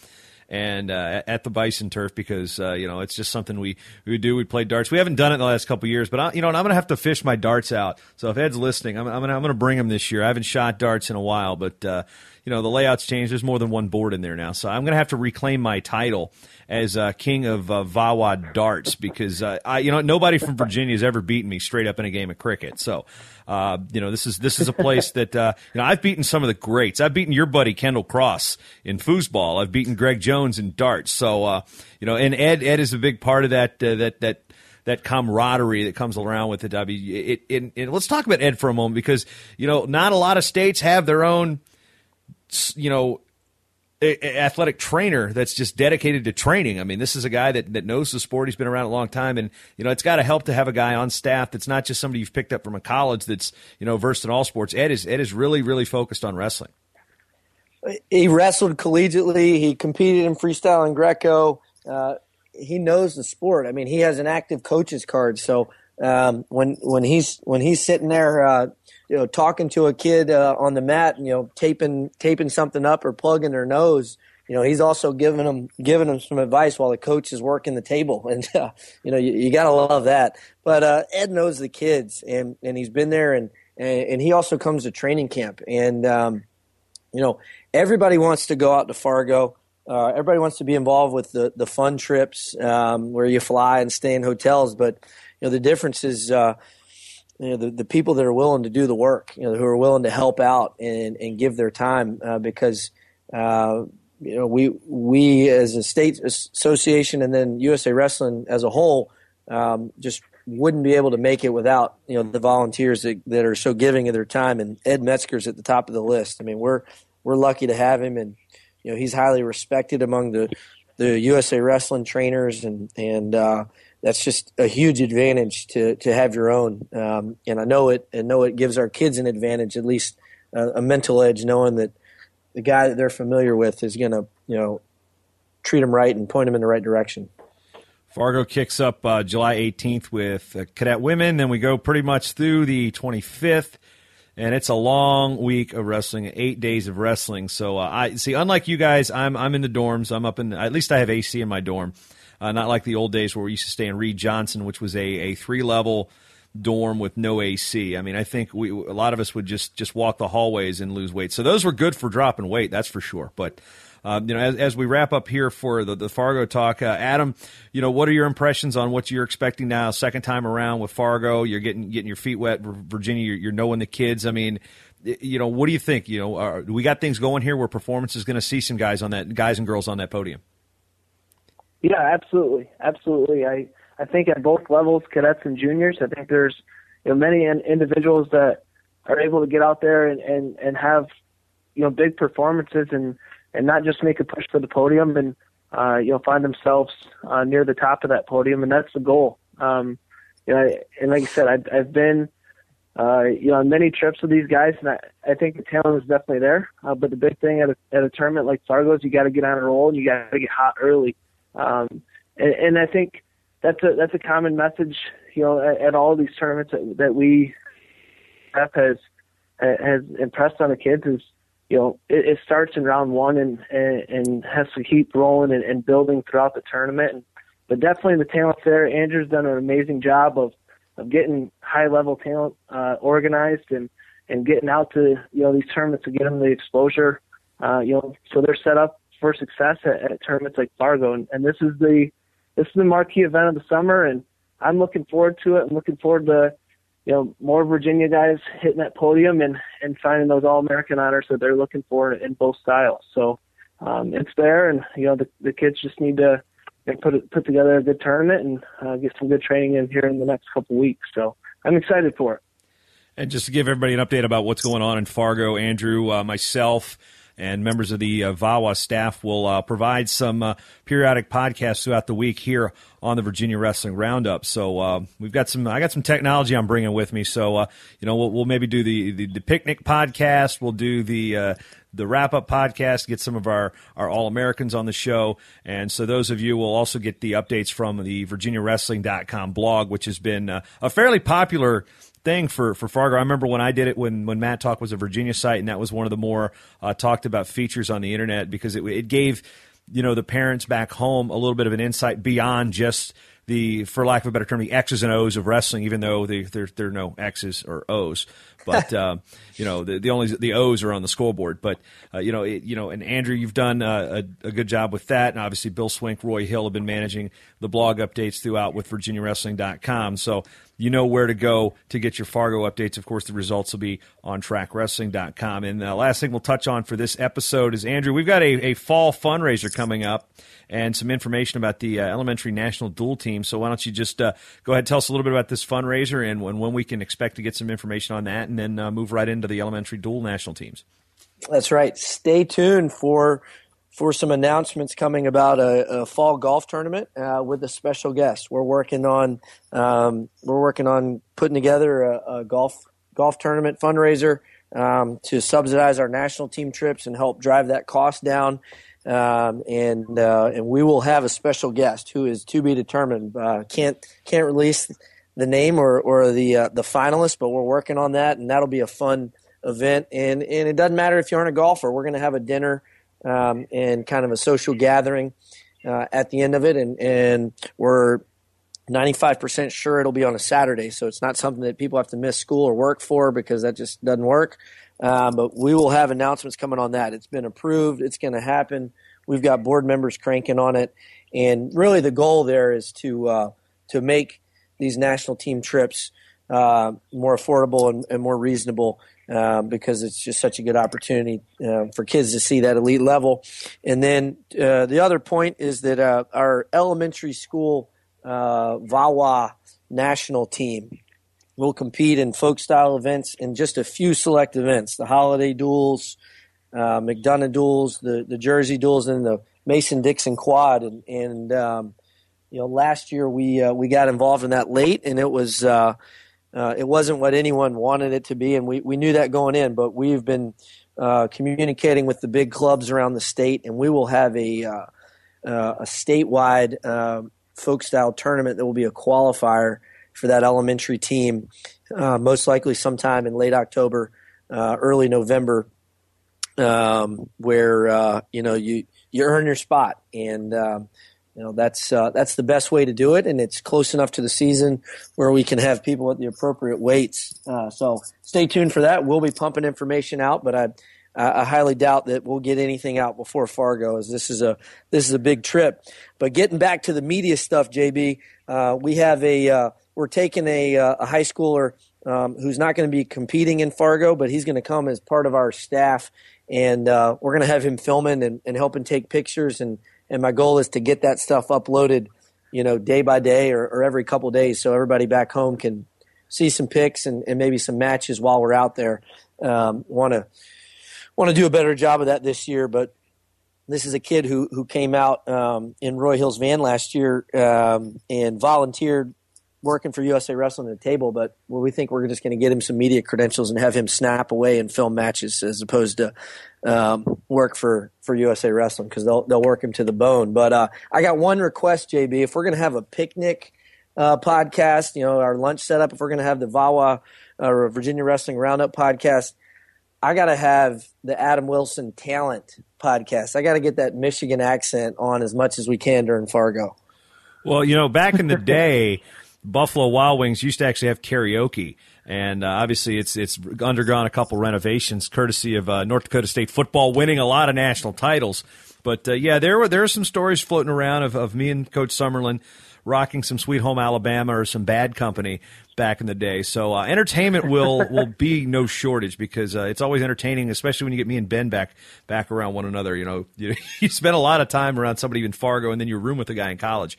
and uh, at the Bison Turf because uh, you know it's just something we we do. We play darts. We haven't done it in the last couple years, but I, you know, I'm going to have to fish my darts out. So if Ed's listening, I'm, I'm going to bring him this year. I haven't shot darts in a while, but uh, you know the layouts changed. There's more than one board in there now, so I'm going to have to reclaim my title as uh, king of uh, VAWA darts because uh, I, you know, nobody from Virginia has ever beaten me straight up in a game of cricket. So, uh, you know, this is this is a place that uh, you know I've beaten some of the greats. I've beaten your buddy Kendall Cross in foosball. I've beaten Greg Jones in darts. So, uh, you know, and Ed Ed is a big part of that uh, that that that camaraderie that comes around with the W. It, it, it, let's talk about Ed for a moment because you know not a lot of states have their own you know athletic trainer that's just dedicated to training. I mean, this is a guy that, that knows the sport. He's been around a long time, and you know, it's got to help to have a guy on staff that's not just somebody you've picked up from a college that's you know versed in all sports. Ed is Ed is really really focused on wrestling. He wrestled collegiately. He competed in freestyle and Greco. Uh, he knows the sport. I mean, he has an active coach's card. So um, when when he's when he's sitting there. Uh, you know, talking to a kid uh, on the mat, you know, taping taping something up or plugging their nose. You know, he's also giving them giving them some advice while the coach is working the table, and uh, you know, you, you got to love that. But uh, Ed knows the kids, and and he's been there, and and he also comes to training camp, and um, you know, everybody wants to go out to Fargo. Uh, everybody wants to be involved with the the fun trips um, where you fly and stay in hotels, but you know, the difference is. Uh, you know, the, the people that are willing to do the work, you know, who are willing to help out and, and give their time uh, because, uh, you know, we, we as a state association and then USA Wrestling as a whole um, just wouldn't be able to make it without, you know, the volunteers that, that are so giving of their time. And Ed Metzger's at the top of the list. I mean, we're, we're lucky to have him and, you know, he's highly respected among the, the USA Wrestling trainers and, and, uh, that's just a huge advantage to to have your own. Um, and I know it, and know it gives our kids an advantage, at least uh, a mental edge, knowing that the guy that they're familiar with is going to, you know, treat them right and point them in the right direction. Fargo kicks up uh, July 18th with uh, cadet women. Then we go pretty much through the 25th, and it's a long week of wrestling, eight days of wrestling. So uh, I see, unlike you guys, I'm I'm in the dorms. I'm up in at least I have AC in my dorm. Uh, not like the old days where we used to stay in Reed Johnson, which was a, a three level dorm with no AC. I mean, I think we a lot of us would just just walk the hallways and lose weight. So those were good for dropping weight, that's for sure. But uh, you know, as, as we wrap up here for the, the Fargo talk, uh, Adam, you know, what are your impressions on what you're expecting now? Second time around with Fargo, you're getting getting your feet wet. Virginia, you're, you're knowing the kids. I mean, you know, what do you think? You know, are, we got things going here where performance is going to see some guys on that, guys and girls on that podium. Yeah, absolutely, absolutely. I I think at both levels, cadets and juniors, I think there's you know many individuals that are able to get out there and and and have you know big performances and and not just make a push for the podium and uh, you know find themselves uh, near the top of that podium, and that's the goal. Um, you know, and like I said, I've, I've been uh, you know on many trips with these guys, and I, I think the talent is definitely there. Uh, but the big thing at a, at a tournament like Fargo is you got to get on a roll and you got to get hot early. Um, and, and I think that's a that's a common message, you know, at, at all these tournaments that, that we have has has impressed on the kids is, you know, it, it starts in round one and, and and has to keep rolling and, and building throughout the tournament. And, but definitely the talent's there. Andrew's done an amazing job of of getting high level talent uh, organized and and getting out to you know these tournaments to get them the exposure. Uh, you know, so they're set up for success at, at tournaments like Fargo, and, and this is the this is the marquee event of the summer, and I'm looking forward to it. I'm looking forward to you know, more Virginia guys hitting that podium and and finding those All American honors that they're looking for in both styles. So um, it's there, and you know, the the kids just need to you know, put put together a good tournament and uh, get some good training in here in the next couple weeks. So I'm excited for it. And just to give everybody an update about what's going on in Fargo, Andrew, uh, myself, and members of the uh, VAWA staff will uh, provide some uh, periodic podcasts throughout the week here on the Virginia Wrestling Roundup. So uh, we've got some, I got some technology I'm bringing with me. So uh, you know, we'll, we'll, maybe do the, the, the picnic podcast. We'll do the uh, the wrap up podcast, get some of our, our All Americans on the show. And so those of you will also get the updates from the VirginiaWrestling.com blog, which has been uh, a fairly popular thing for, for Fargo. I remember when I did it when, when Mat Talk was a Virginia site, and that was one of the more uh, talked about features on the internet because it, it gave you know the parents back home a little bit of an insight beyond just the, for lack of a better term, the X's and O's of wrestling, even though they, there, there are no X's or O's. But uh, you know, the, the only the O's are on the scoreboard. But uh, you know, it, you know, and Andrew, you've done uh, a, a, good job with that, and obviously Bill Swink, Roy Hill have been managing the blog updates throughout with VirginiaWrestling.com. So you know where to go to get your Fargo updates. Of course, the results will be on TrackWrestling.com. And the last thing we'll touch on for this episode is Andrew, we've got a, a fall fundraiser coming up and some information about the uh, elementary national dual team. So why don't you just uh, go ahead and tell us a little bit about this fundraiser and when, when we can expect to get some information on that, and then uh, move right into the elementary dual national teams. That's right. Stay tuned for for some announcements coming about a, a fall golf tournament uh, with a special guest. We're working on um, we're working on putting together a, a golf golf tournament fundraiser um, to subsidize our national team trips and help drive that cost down. Um, and uh, and we will have a special guest who is to be determined. Uh, can't can't release the name or or the uh, the finalist, but we're working on that, and that'll be a fun event. And and it doesn't matter if you aren't a golfer. We're going to have a dinner um, and kind of a social gathering uh, at the end of it. And, and we're 95% sure it'll be on a Saturday. So it's not something that people have to miss school or work for because that just doesn't work. Um, but we will have announcements coming on that. It's been approved. It's going to happen. We've got board members cranking on it. And really the goal there is to, uh, to make these national team trips uh, more affordable and, and more reasonable um, because it's just such a good opportunity uh, for kids to see that elite level. And then uh, the other point is that uh, our elementary school uh, VAWA national team will compete in folk style events and just a few select events the holiday duels, uh, McDonogh duels, the, the Jersey duels, and the Mason Dixon quad. And, and um, you know, last year we uh, we got involved in that late, and it was uh, it wasn't what anyone wanted it to be, and we, we knew that going in. But we've been uh, communicating with the big clubs around the state, and we will have a uh, uh a statewide um, folk style tournament that will be a qualifier for that elementary team, uh, most likely sometime in late October, uh, early November, um, where you know you you earn your spot and. Um, you know that's uh, that's the best way to do it, and it's close enough to the season where we can have people at the appropriate weights. Uh, so stay tuned for that. We'll be pumping information out, but I, I highly doubt that we'll get anything out before Fargo, as this is a this is a big trip. But getting back to the media stuff, JB, uh, we have a uh, we're taking a, uh, a high schooler um, who's not going to be competing in Fargo, but he's going to come as part of our staff, and uh, we're going to have him filming and, and helping take pictures. And and my goal is to get that stuff uploaded, you know, day by day or, or every couple days, so everybody back home can see some pics and, and maybe some matches while we're out there. Want to want to do a better job of that this year, but this is a kid who who came out um, in Roy Hill's van last year um, and volunteered working for USA Wrestling at the table, but well, we think we're just going to get him some media credentials and have him snap away and film matches as opposed to um, work for, for USA Wrestling because they'll they'll work him to the bone. But uh, I got one request, JB. If we're going to have a picnic uh, podcast, you know, our lunch setup, if we're going to have the VAWA uh, Virginia Wrestling Roundup podcast, I got to have the Adam Wilson Talent podcast. I got to get that Michigan accent on as much as we can during Fargo. Well, you know, back in the day. Buffalo Wild Wings used to actually have karaoke, and uh, obviously it's it's undergone a couple renovations, courtesy of uh, North Dakota State football winning a lot of national titles. But uh, yeah, there were there are some stories floating around of, of me and Coach Summerlin rocking some Sweet Home Alabama or some Bad Company back in the day. So uh, entertainment will will be no shortage because uh, it's always entertaining, especially when you get me and Ben back back around one another. You know, you, you spend a lot of time around somebody in Fargo, and then you room with a guy in college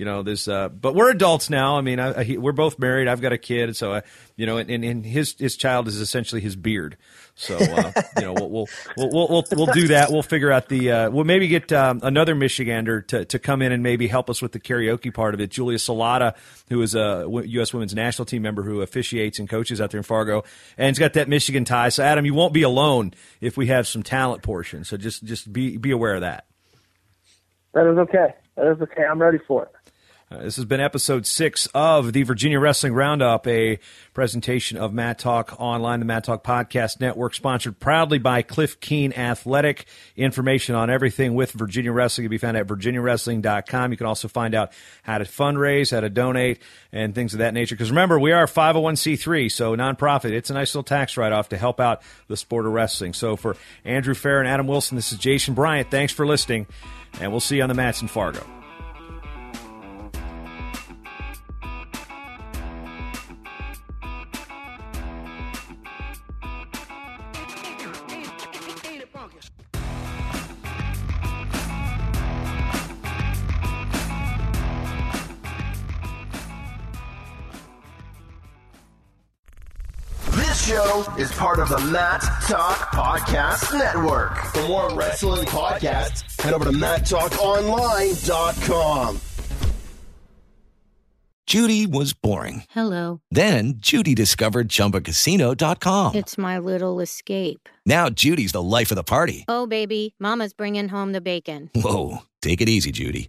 you know there's uh, but we're adults now. I mean I, I, we're both married. I've got a kid. So I, you know and, and his his child is essentially his beard. So uh, you know we'll, we'll we'll, we'll we'll do that. We'll figure out the uh, we'll maybe get um, another michigander to, to come in and maybe help us with the karaoke part of it. Julia salata who is a u.s women's national team member who officiates and coaches out there in fargo and he's got that michigan tie. So adam you won't be alone if we have some talent portion. So just just be be aware of that. That is okay. That is okay. I'm ready for it uh, this has been episode six of the Virginia Wrestling Roundup, a presentation of Mat Talk Online, the Mat Talk Podcast Network, sponsored proudly by Cliff Keen Athletic. Information on everything with Virginia Wrestling can be found at virginiawrestling.com. You can also find out how to fundraise, how to donate, and things of that nature. Because remember, we are 501c3, so nonprofit. It's a nice little tax write off to help out the sport of wrestling. So for Andrew Fair and Adam Wilson, this is Jason Bryant. Thanks for listening, and we'll see you on the mats in Fargo. Show is part of the Mat Talk Podcast Network. For more wrestling podcasts, head over to mattalkonline.com. Judy was boring. Hello. Then Judy discovered ChumbaCasino.com. It's my little escape. Now Judy's the life of the party. Oh, baby, Mama's bringing home the bacon. Whoa, take it easy, Judy.